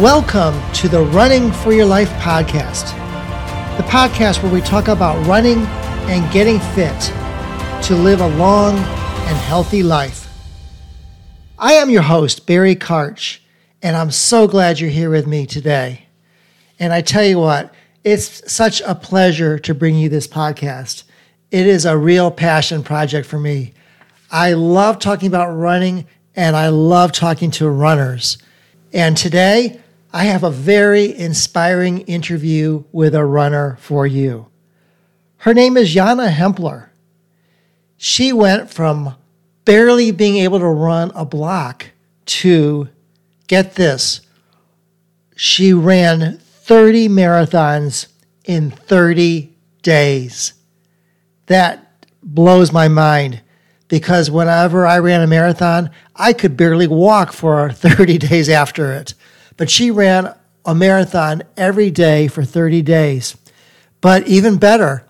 Welcome to the Running for Your Life podcast, the podcast where we talk about running and getting fit to live a long and healthy life. I am your host, Barry Karch, and I'm so glad you're here with me today. And I tell you what, it's such a pleasure to bring you this podcast. It is a real passion project for me. I love talking about running and I love talking to runners. And today, I have a very inspiring interview with a runner for you. Her name is Yana Hempler. She went from barely being able to run a block to, get this, she ran 30 marathons in 30 days. That blows my mind because whenever I ran a marathon, I could barely walk for 30 days after it but she ran a marathon every day for 30 days. But even better,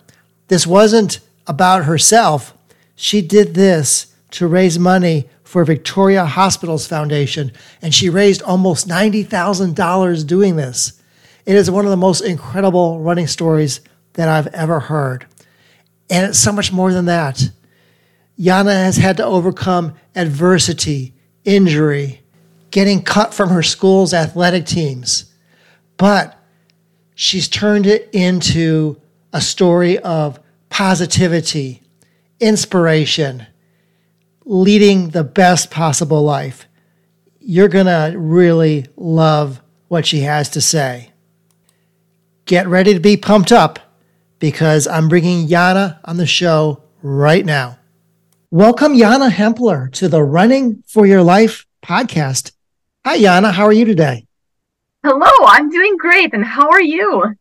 this wasn't about herself. She did this to raise money for Victoria Hospitals Foundation, and she raised almost $90,000 doing this. It is one of the most incredible running stories that I've ever heard. And it's so much more than that. Yana has had to overcome adversity, injury, getting cut from her school's athletic teams. But she's turned it into a story of positivity, inspiration, leading the best possible life. You're going to really love what she has to say. Get ready to be pumped up because I'm bringing Yana on the show right now. Welcome, Yana Hempler, to the Running for Your Life podcast. Hi, Yana. How are you today? Hello, I'm doing great. And how are you?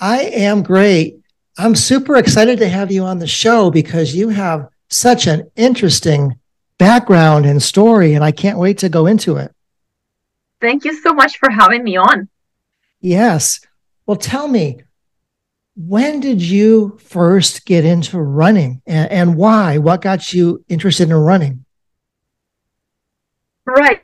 I am great. I'm super excited to have you on the show because you have such an interesting background and story, and I can't wait to go into it. Thank you so much for having me on. Yes. Well, tell me, when did you first get into running and, and why? What got you interested in running? Right.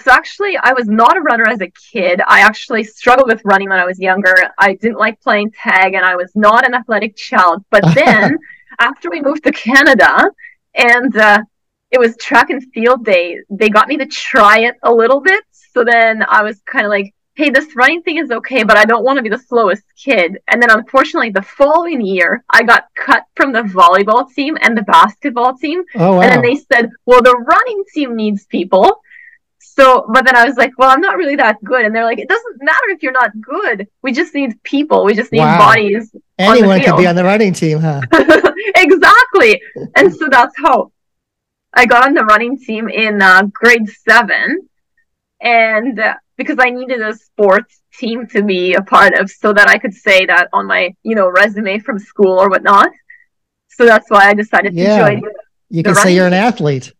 So actually, I was not a runner as a kid. I actually struggled with running when I was younger. I didn't like playing tag, and I was not an athletic child. But then, after we moved to Canada, and uh, it was track and field day, they got me to try it a little bit. So then I was kind of like, hey, this running thing is okay, but I don't want to be the slowest kid. And then unfortunately, the following year, I got cut from the volleyball team and the basketball team. Oh, wow. And then they said, well, the running team needs people. So, but then I was like, well, I'm not really that good. And they're like, it doesn't matter if you're not good. We just need people. We just need wow. bodies. Anyone could be on the running team, huh? exactly. and so that's how I got on the running team in uh, grade seven. And uh, because I needed a sports team to be a part of so that I could say that on my, you know, resume from school or whatnot. So that's why I decided yeah. to join. You can say you're an athlete.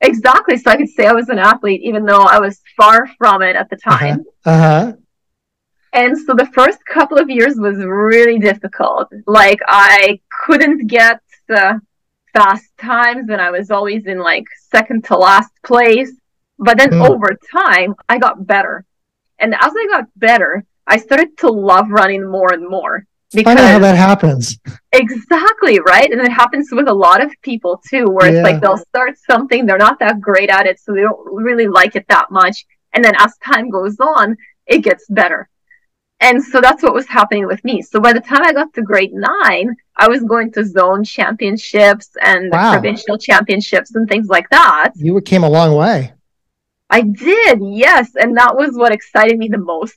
Exactly. So I could say I was an athlete, even though I was far from it at the uh-huh. time. Uh-huh. uh-huh. And so the first couple of years was really difficult. Like I couldn't get the fast times and I was always in like second to last place. But then mm. over time, I got better. And as I got better, I started to love running more and more. Because, Funny how that happens. Exactly, right? And it happens with a lot of people too, where yeah. it's like they'll start something, they're not that great at it, so they don't really like it that much. And then as time goes on, it gets better. And so that's what was happening with me. So by the time I got to grade nine, I was going to zone championships and wow. provincial championships and things like that. You came a long way. I did, yes. And that was what excited me the most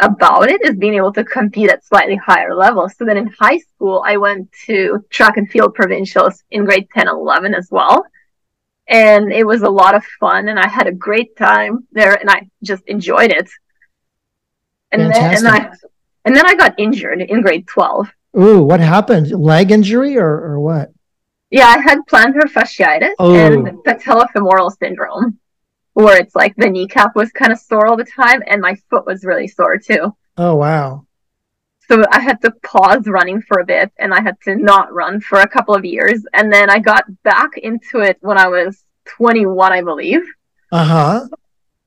about it is being able to compete at slightly higher levels. So then in high school, I went to track and field provincials in grade 10 and 11 as well. And it was a lot of fun and I had a great time there and I just enjoyed it. And Fantastic. then, and I, and then I got injured in grade 12. Ooh, what happened? Leg injury or, or what? Yeah, I had plantar fasciitis oh. and patellofemoral syndrome where it's like the kneecap was kind of sore all the time and my foot was really sore too. Oh, wow. So I had to pause running for a bit and I had to not run for a couple of years. And then I got back into it when I was 21, I believe. Uh huh.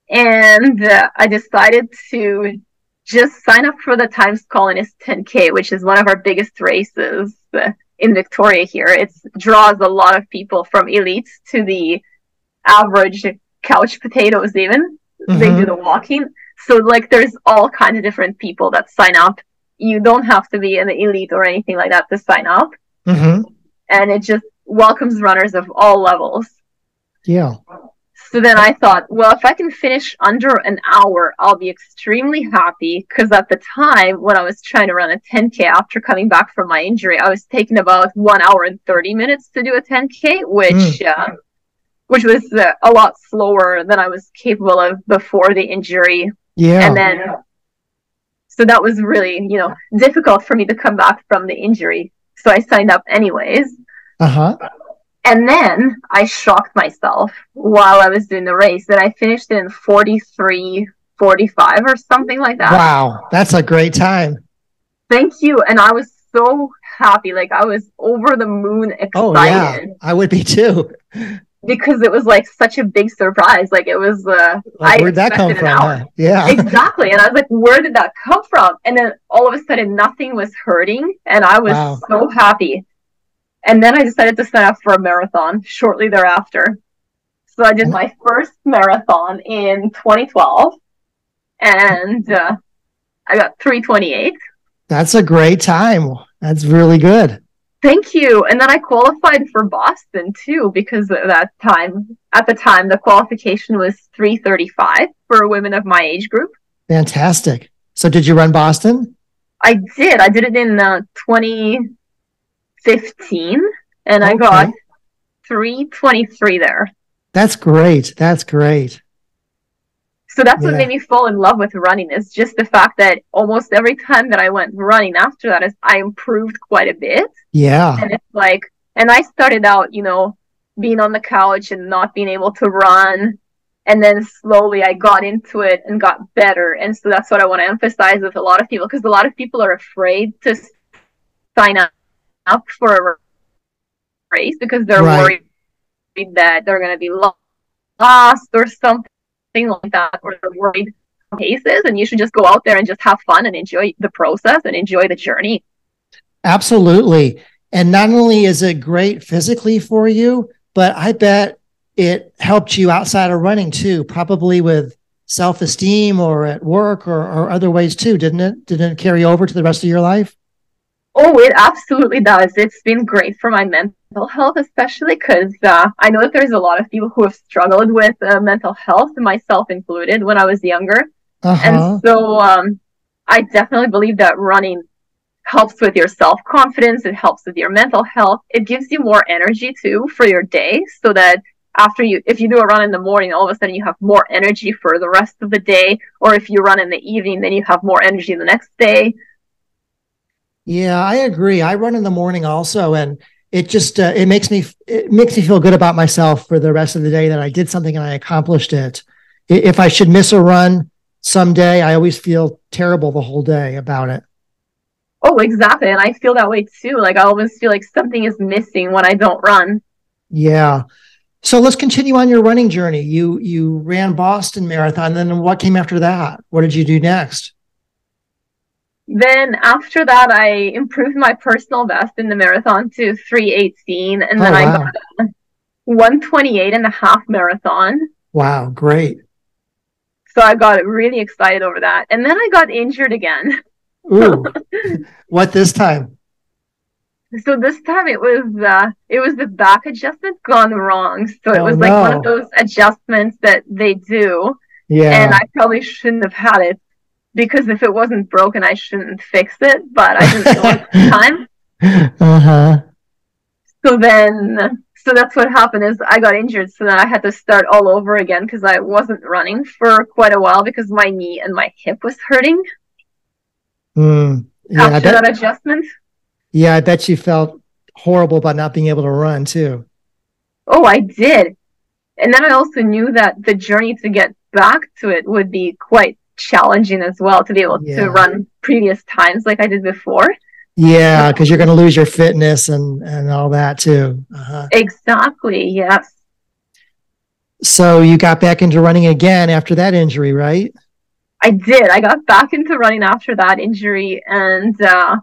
and uh, I decided to just sign up for the Times Colonist 10K, which is one of our biggest races uh, in Victoria here. It draws a lot of people from elites to the average couch potatoes, even. Mm-hmm. They do the walking. So, like, there's all kinds of different people that sign up. You don't have to be an elite or anything like that to sign up. Mm-hmm. And it just welcomes runners of all levels. Yeah. So then I thought, well, if I can finish under an hour, I'll be extremely happy. Because at the time when I was trying to run a 10K after coming back from my injury, I was taking about one hour and 30 minutes to do a 10K, which, mm. uh, which was uh, a lot slower than I was capable of before the injury. Yeah. And then, so that was really, you know, difficult for me to come back from the injury. So I signed up anyways. Uh huh. And then I shocked myself while I was doing the race that I finished in 43, 45 or something like that. Wow, that's a great time. Thank you. And I was so happy. Like I was over the moon excited. Oh, yeah. I would be too. Because it was like such a big surprise. Like it was uh like, where'd that come from? Huh? Yeah. exactly. And I was like, where did that come from? And then all of a sudden nothing was hurting and I was wow. so happy. And then I decided to sign up for a marathon shortly thereafter. So I did my first marathon in 2012 and uh, I got 328. That's a great time. That's really good. Thank you. And then I qualified for Boston too because at that time, at the time, the qualification was 335 for women of my age group. Fantastic. So did you run Boston? I did. I did it in uh, 20, 15 and okay. I got 323 there. That's great. That's great. So that's yeah. what made me fall in love with running is just the fact that almost every time that I went running after that is I improved quite a bit. Yeah. And it's like and I started out, you know, being on the couch and not being able to run. And then slowly I got into it and got better. And so that's what I want to emphasize with a lot of people because a lot of people are afraid to sign up up for a race because they're right. worried that they're going to be lost or something like that, or they're worried paces. And you should just go out there and just have fun and enjoy the process and enjoy the journey. Absolutely. And not only is it great physically for you, but I bet it helped you outside of running too, probably with self esteem or at work or, or other ways too, didn't it? Didn't it carry over to the rest of your life? Oh, it absolutely does. It's been great for my mental health, especially because uh, I know that there's a lot of people who have struggled with uh, mental health, myself included, when I was younger. Uh-huh. And so um, I definitely believe that running helps with your self confidence. It helps with your mental health. It gives you more energy too for your day so that after you, if you do a run in the morning, all of a sudden you have more energy for the rest of the day. Or if you run in the evening, then you have more energy the next day. Yeah, I agree. I run in the morning also, and it just uh, it makes me it makes me feel good about myself for the rest of the day that I did something and I accomplished it. If I should miss a run someday, I always feel terrible the whole day about it. Oh, exactly, and I feel that way too. Like I always feel like something is missing when I don't run. Yeah. So let's continue on your running journey. You you ran Boston Marathon, then what came after that? What did you do next? Then after that, I improved my personal best in the marathon to 318. And then oh, wow. I got a 128 and a half marathon. Wow, great. So I got really excited over that. And then I got injured again. Ooh. what this time? So this time it was uh it was the back adjustment gone wrong. So it oh, was like no. one of those adjustments that they do. Yeah. And I probably shouldn't have had it because if it wasn't broken, I shouldn't fix it. But I didn't know at the time. Uh huh. So then, so that's what happened is I got injured. So then I had to start all over again because I wasn't running for quite a while because my knee and my hip was hurting. Mm, yeah, after bet, that adjustment. Yeah, I bet you felt horrible about not being able to run too. Oh, I did. And then I also knew that the journey to get back to it would be quite challenging as well to be able yeah. to run previous times like I did before. Yeah, because you're going to lose your fitness and and all that too. Uh-huh. Exactly. Yes. So you got back into running again after that injury, right? I did. I got back into running after that injury, and uh,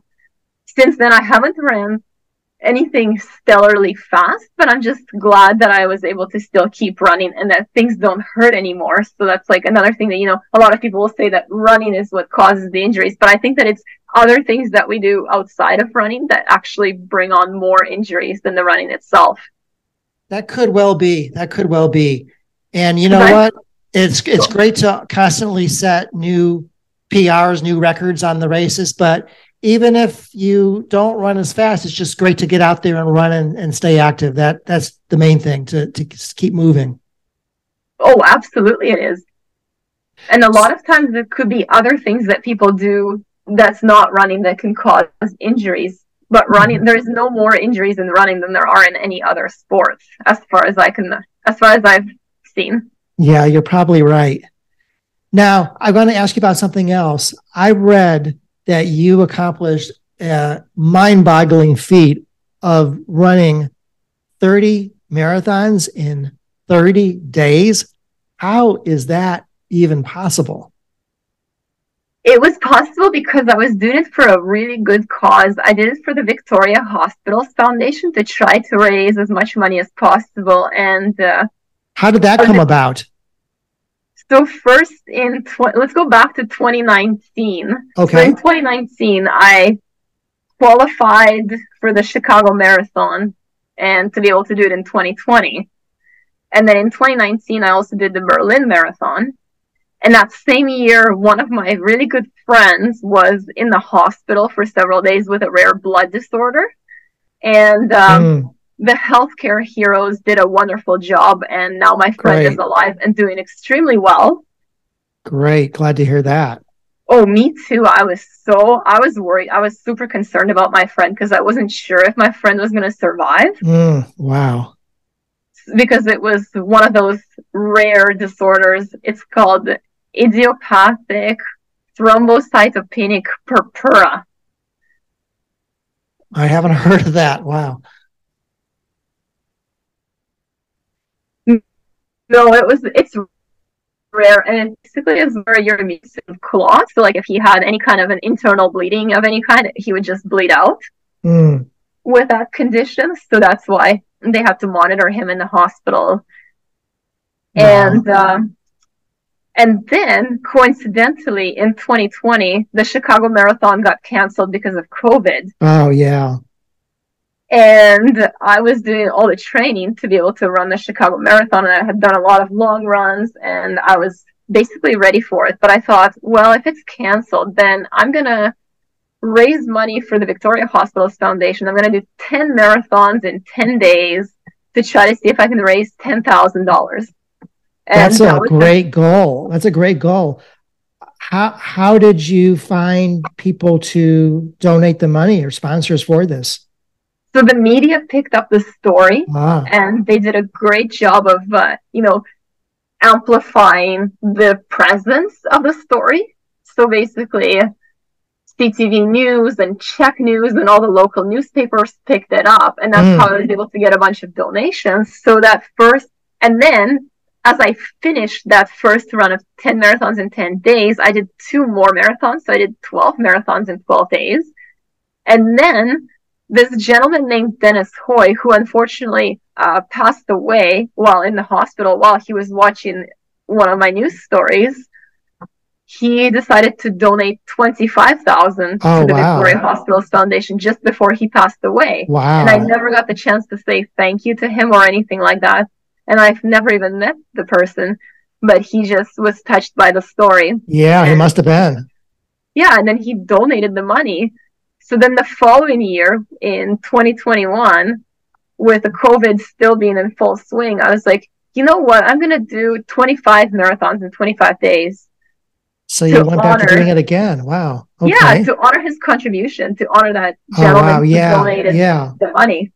since then I haven't ran anything stellarly fast, but I'm just glad that I was able to still keep running and that things don't hurt anymore. So that's like another thing that, you know, a lot of people will say that running is what causes the injuries, but I think that it's other things that we do outside of running that actually bring on more injuries than the running itself. That could well be. That could well be. And you know what? It's it's great to constantly set new PRs, new records on the races, but even if you don't run as fast, it's just great to get out there and run and, and stay active. That that's the main thing to to keep moving. Oh, absolutely, it is. And a lot of times there could be other things that people do that's not running that can cause injuries. But running, there's no more injuries in running than there are in any other sports, as far as I can, as far as I've seen. Yeah, you're probably right. Now, I'm going to ask you about something else. I read that you accomplished a mind boggling feat of running 30 marathons in 30 days. How is that even possible? It was possible because I was doing it for a really good cause. I did it for the Victoria Hospitals Foundation to try to raise as much money as possible. And uh, how did that come about? So first in tw- let's go back to 2019. Okay. So in 2019, I qualified for the Chicago Marathon and to be able to do it in 2020. And then in 2019, I also did the Berlin Marathon. And that same year, one of my really good friends was in the hospital for several days with a rare blood disorder. And um, mm the healthcare heroes did a wonderful job, and now my friend Great. is alive and doing extremely well. Great, glad to hear that. Oh, me too. I was so I was worried. I was super concerned about my friend because I wasn't sure if my friend was going to survive. Mm, wow. Because it was one of those rare disorders. It's called idiopathic thrombocytopenic purpura. I haven't heard of that. Wow. No, it was it's rare and basically it's where your immune system clots. So like if he had any kind of an internal bleeding of any kind, he would just bleed out mm. with that condition. So that's why they have to monitor him in the hospital. Wow. And um, and then coincidentally in 2020, the Chicago Marathon got canceled because of COVID. Oh yeah and I was doing all the training to be able to run the Chicago Marathon, and I had done a lot of long runs, and I was basically ready for it. But I thought, well, if it's canceled, then I'm gonna raise money for the Victoria Hospitals Foundation. I'm gonna do ten marathons in ten days to try to see if I can raise ten thousand dollars. That's a that great goal. That's a great goal. How how did you find people to donate the money or sponsors for this? So the media picked up the story wow. and they did a great job of, uh, you know, amplifying the presence of the story. So basically, CTV News and CHEK News and all the local newspapers picked it up. And that's mm. how I was able to get a bunch of donations. So that first, and then as I finished that first run of 10 marathons in 10 days, I did two more marathons. So I did 12 marathons in 12 days. And then this gentleman named Dennis Hoy, who unfortunately uh, passed away while in the hospital while he was watching one of my news stories, he decided to donate twenty five thousand oh, to the wow. Victoria Hospitals Foundation just before he passed away. Wow! And I never got the chance to say thank you to him or anything like that. And I've never even met the person, but he just was touched by the story. Yeah, and, he must have been. Yeah, and then he donated the money so then the following year in 2021, with the COVID still being in full swing, I was like, you know what? I'm going to do 25 marathons in 25 days. So you went honor, back to doing it again. Wow. Okay. Yeah, to honor his contribution, to honor that gentleman oh, wow. yeah. who donated yeah. the money.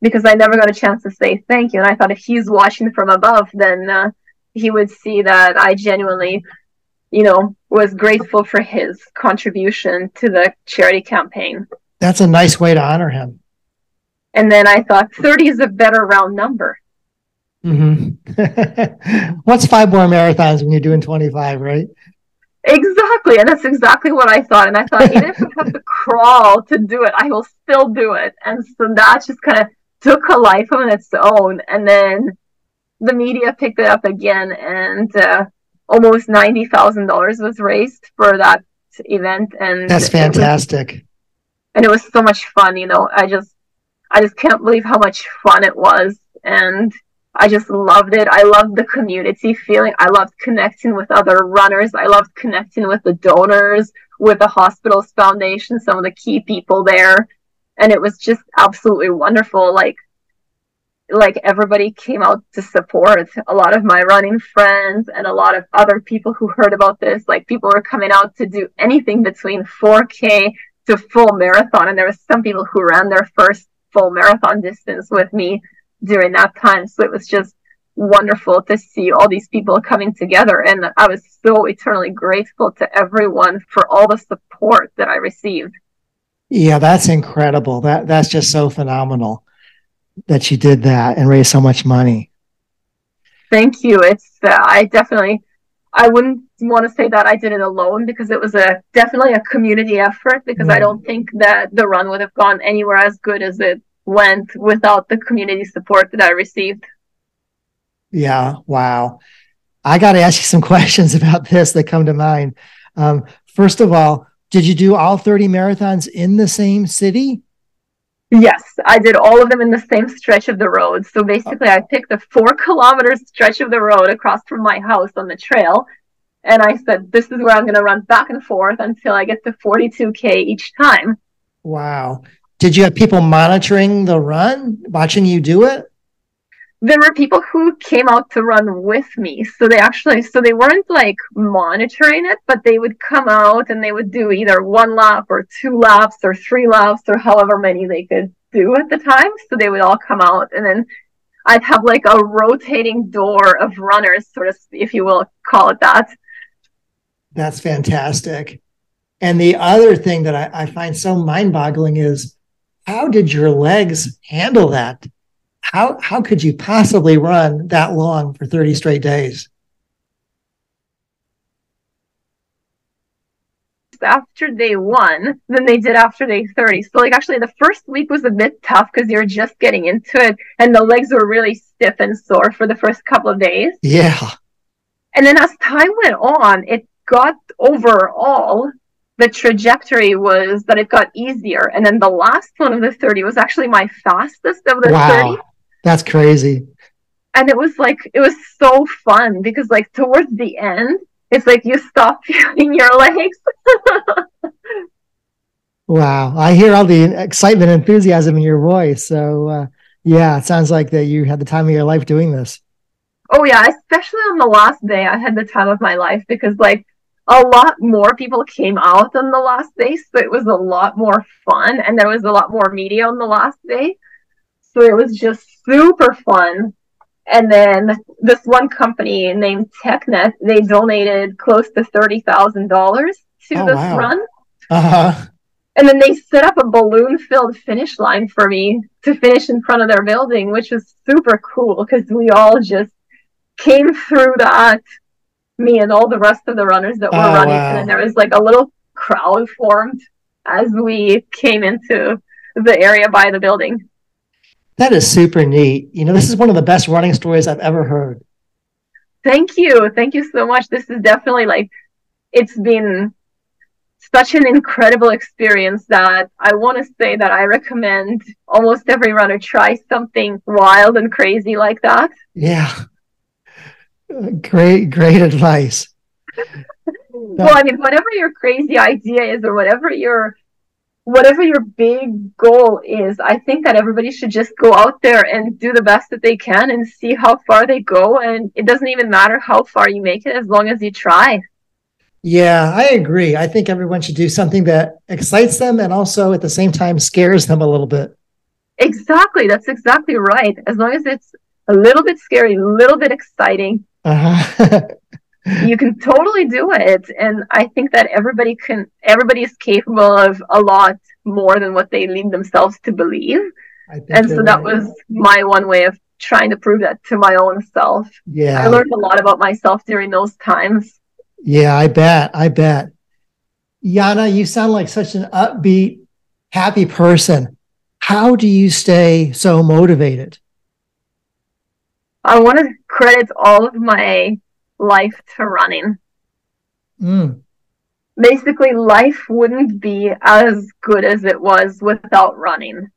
Because I never got a chance to say thank you. And I thought if he's watching from above, then uh, he would see that I genuinely you know, was grateful for his contribution to the charity campaign. That's a nice way to honor him. And then I thought 30 is a better round number Mm-hmm. What's five more marathons when you're doing 25, right? Exactly. And that's exactly what I thought. And I thought, even if I have to crawl to do it, I will still do it. And so that just kind of took a life of its own. And then the media picked it up again, and uh, almost $90,000 was raised for that event. And that's fantastic. It was, and it was so much fun. You know, I just, I just can't believe how much fun it was. And I just loved it. I loved the community feeling. I loved connecting with other runners. I loved connecting with the donors, with the hospital's foundation, some of the key people there. And it was just absolutely wonderful. Like, like everybody came out to support a lot of my running friends and a lot of other people who heard about this. Like people were coming out to do anything between 4K to full marathon. And there was some people who ran their first full marathon distance with me during that time. So it was just wonderful to see all these people coming together. And I was so eternally grateful to everyone for all the support that I received. Yeah, that's incredible. That that's just so phenomenal that you did that and raised so much money. Thank you. It's uh, I definitely I wouldn't want to say that I did it alone because it was a definitely a community effort because I don't think that the run would have gone anywhere as good as it went without the community support that I received. Yeah, wow. I got to ask you some questions about this that come to mind. Um, first of all, did you do all 30 marathons in the same city? Yes, I did all of them in the same stretch of the road. So basically, I picked the four kilometer stretch of the road across from my house on the trail. And I said, this is where I'm going to run back and forth until I get to 42K each time. Wow. Did you have people monitoring the run, watching you do it? There were people who came out to run with me. So they actually, so they weren't like monitoring it, but they would come out and they would do either one lap or two laps or three laps or however many they could do at the time. So they would all come out and then I'd have like a rotating door of runners, sort of, if you will call it that. That's fantastic. And the other thing that I, I find so mind boggling is how did your legs handle that? How how could you possibly run that long for 30 straight days? after day one than they did after day 30. So, like, actually, the first week was a bit tough because you're just getting into it, and the legs were really stiff and sore for the first couple of days. Yeah. And then as time went on, it got overall the trajectory was that it got easier. And then the last one of the 30 was actually my fastest of the wow, 30. That's crazy. And it was like, it was so fun because, like, towards the end, it's like you stop feeling your legs. wow. I hear all the excitement and enthusiasm in your voice. So, uh, yeah, it sounds like that you had the time of your life doing this. Oh, yeah. Especially on the last day, I had the time of my life because, like, a lot more people came out on the last day, so it was a lot more fun, and there was a lot more media on the last day. So it was just super fun. And then this one company named TechNet, they donated close to thirty thousand dollars to oh, this wow. run. Uh-huh. And then they set up a balloon filled finish line for me to finish in front of their building, which was super cool because we all just came through that me and all the rest of the runners that were oh, running. Wow. And there was like a little crowd formed as we came into the area by the building. That is super neat. You know, this is one of the best running stories I've ever heard. Thank you. Thank you so much. This is definitely like, it's been such an incredible experience that I want to say that I recommend almost every runner try something wild and crazy like that. Yeah. Great, great advice. well, I mean, whatever your crazy idea is, or whatever your whatever your big goal is, I think that everybody should just go out there and do the best that they can and see how far they go. And it doesn't even matter how far you make it as long as you try. Yeah, I agree. I think everyone should do something that excites them and also at the same time scares them a little bit. Exactly. That's exactly right. As long as it's a little bit scary, a little bit exciting, uh-huh. you can totally do it. And I think that everybody can, everybody is capable of a lot more than what they lead themselves to believe. And so that was my one way of trying to prove that to my own self. Yeah. I learned a lot about myself during those times. Yeah, I bet. I bet. Yana, you sound like such an upbeat, happy person. How do you stay so motivated? I want to credit all of my life to running. Mm. Basically, life wouldn't be as good as it was without running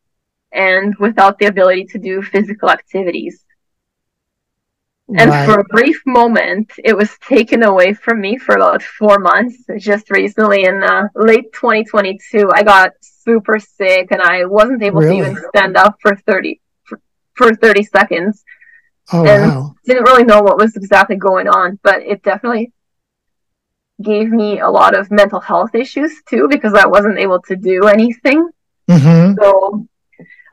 and without the ability to do physical activities. And Right. for a brief moment, it was taken away from me for about four months. Just recently, in uh, late 2022, I got super sick and I wasn't able Really? to even stand up for 30 for, for 30 seconds. Oh, and- wow. Didn't really know what was exactly going on, but it definitely gave me a lot of mental health issues too because I wasn't able to do anything. hmm So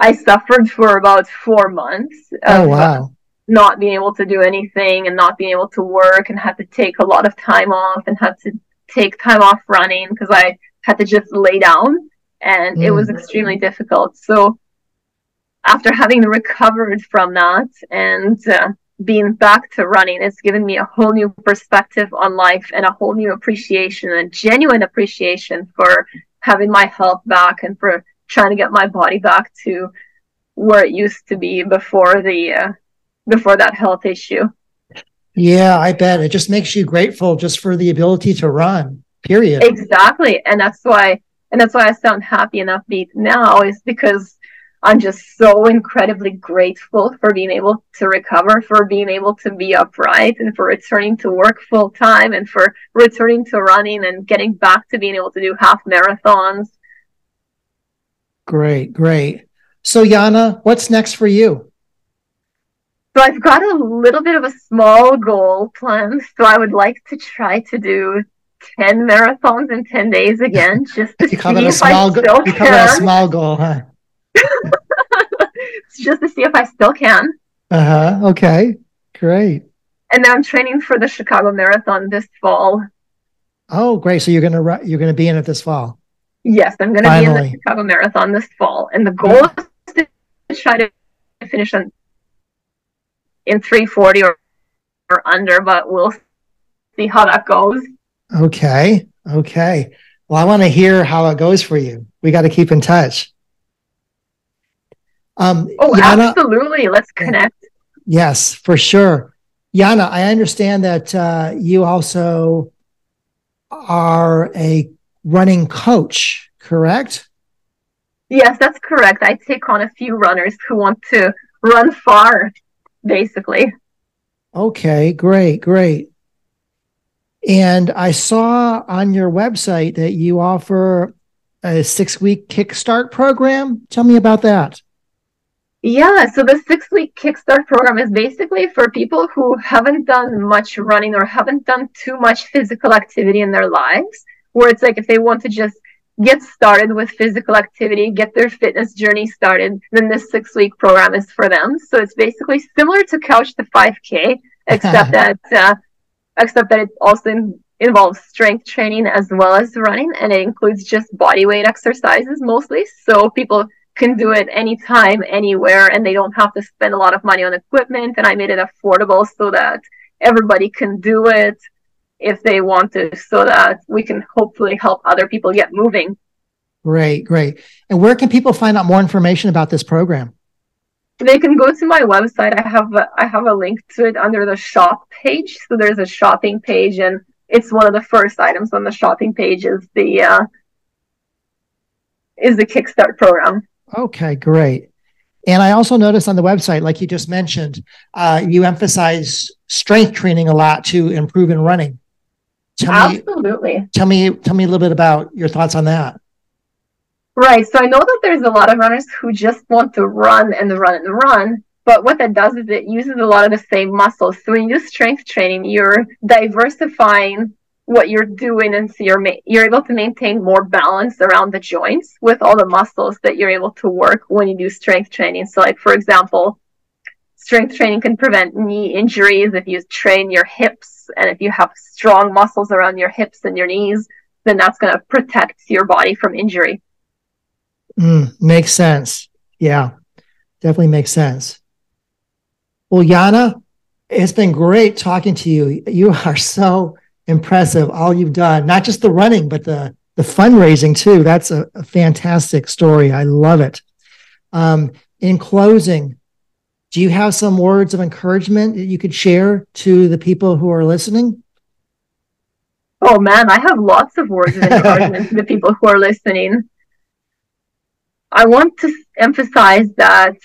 I suffered for about four months Oh, wow. not being able to do anything and not being able to work and had to take a lot of time off and had to take time off running because I had to just lay down and it was extremely difficult. So after having recovered from that and uh, being back to running, it's given me a whole new perspective on life and a whole new appreciation and genuine appreciation for having my health back and for trying to get my body back to where it used to be before the uh, before that health issue. Yeah, I bet. It just makes you grateful just for the ability to run, period. Exactly. And that's why and that's why I sound happy and upbeat now is because I'm just so incredibly grateful for being able to recover, for being able to be upright and for returning to work full time and for returning to running and getting back to being able to do half marathons. Great, great. So, Yana, what's next for you? So I've got a little bit of a small goal planned. So I would like to try to do 10 marathons in 10 days again, just to see if small, I go- still it a small goal, huh? Just to see if I still can. Uh huh. Okay. Great. And then I'm training for the Chicago Marathon this fall. Oh, great. So you're gonna you're gonna be in it this fall. Yes, I'm going to be in the Chicago Marathon this fall. And the goal is to try to finish on, in 340 or, or under, but we'll see how that goes. Okay. Okay. Well, I want to hear how it goes for you. We got to keep in touch. Um, Oh, Yana, absolutely. Let's connect. yes, for sure. Yana, I understand that uh, you also are a running coach, correct? Yes, that's correct. I take on a few runners who want to run far, basically. Okay, great, great. And I saw on your website that you offer a six week kickstart program. Tell me about that. Yeah, so the six week Kickstart program is basically for people who haven't done much running or haven't done too much physical activity in their lives, where it's like if they want to just get started with physical activity, get their fitness journey started, then this six week program is for them. So it's basically similar to Couch to 5K, except that uh, except that it also in- involves strength training as well as running, and it includes just body weight exercises mostly. So people can do it anytime, anywhere, and they don't have to spend a lot of money on equipment. And I made it affordable so that everybody can do it if they want to, so that we can hopefully help other people get moving. Great, great. And where can people find out more information about this program? They can go to my website. I have a, I have a link to it under the shop page. So there's a shopping page, and it's one of the first items on the shopping page is the uh, is the Kickstart program. Okay, great. And I also noticed on the website, like you just mentioned, uh, you emphasize strength training a lot to improve in running. Tell me, Absolutely. tell me, tell me a little bit about your thoughts on that. Right. So I know that there's a lot of runners who just want to run and run and run. But what that does is it uses a lot of the same muscles. So when you do strength training, you're diversifying what you're doing, and so you're ma- you're able to maintain more balance around the joints with all the muscles that you're able to work when you do strength training. So, like for example, strength training can prevent knee injuries if you train your hips, and if you have strong muscles around your hips and your knees, then that's going to protect your body from injury. Mm, makes sense. Yeah, definitely makes sense. Well, Yana, it's been great talking to you. You are so impressive, all you've done, not just the running, but the, the fundraising too. That's a, a fantastic story. I love it. Um, in closing, do you have some words of encouragement that you could share to the people who are listening? Oh man, I have lots of words of encouragement to the people who are listening. I want to emphasize that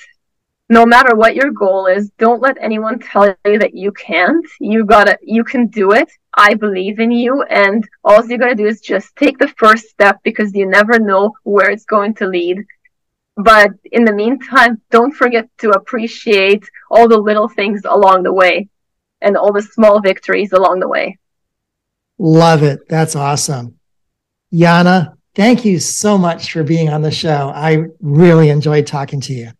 no matter what your goal is, don't let anyone tell you that you can't. You gotta, you can do it. I believe in you. And all you gotta do is just take the first step because you never know where it's going to lead. But in the meantime, don't forget to appreciate all the little things along the way and all the small victories along the way. Love it. That's awesome. Yana, thank you so much for being on the show. I really enjoyed talking to you.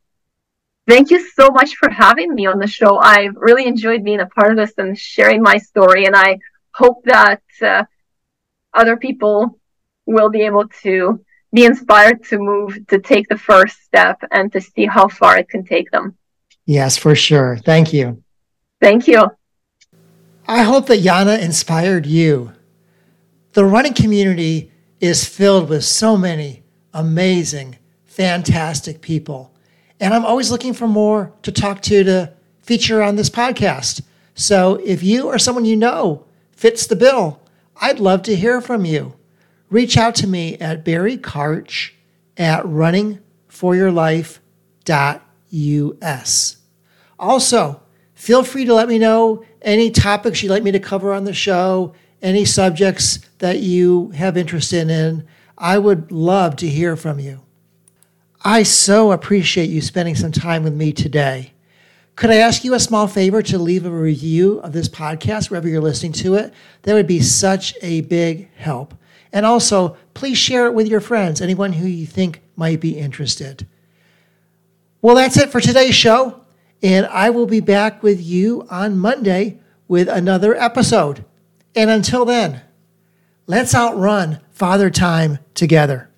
Thank you so much for having me on the show. I've really enjoyed being a part of this and sharing my story. And I hope that uh, other people will be able to be inspired to move, to take the first step and to see how far it can take them. Yes, for sure. Thank you. Thank you. I hope that Yana inspired you. The running community is filled with so many amazing, fantastic people and I'm always looking for more to talk to to feature on this podcast. So if you or someone you know fits the bill, I'd love to hear from you. Reach out to me at Barry Karch at runningforyourlife.us. Also, feel free to let me know any topics you'd like me to cover on the show, any subjects that you have interest in. I would love to hear from you. I so appreciate you spending some time with me today. Could I ask you a small favor to leave a review of this podcast wherever you're listening to it? That would be such a big help. And also, please share it with your friends, anyone who you think might be interested. Well, that's it for today's show. And I will be back with you on Monday with another episode. And until then, let's outrun Father Time together.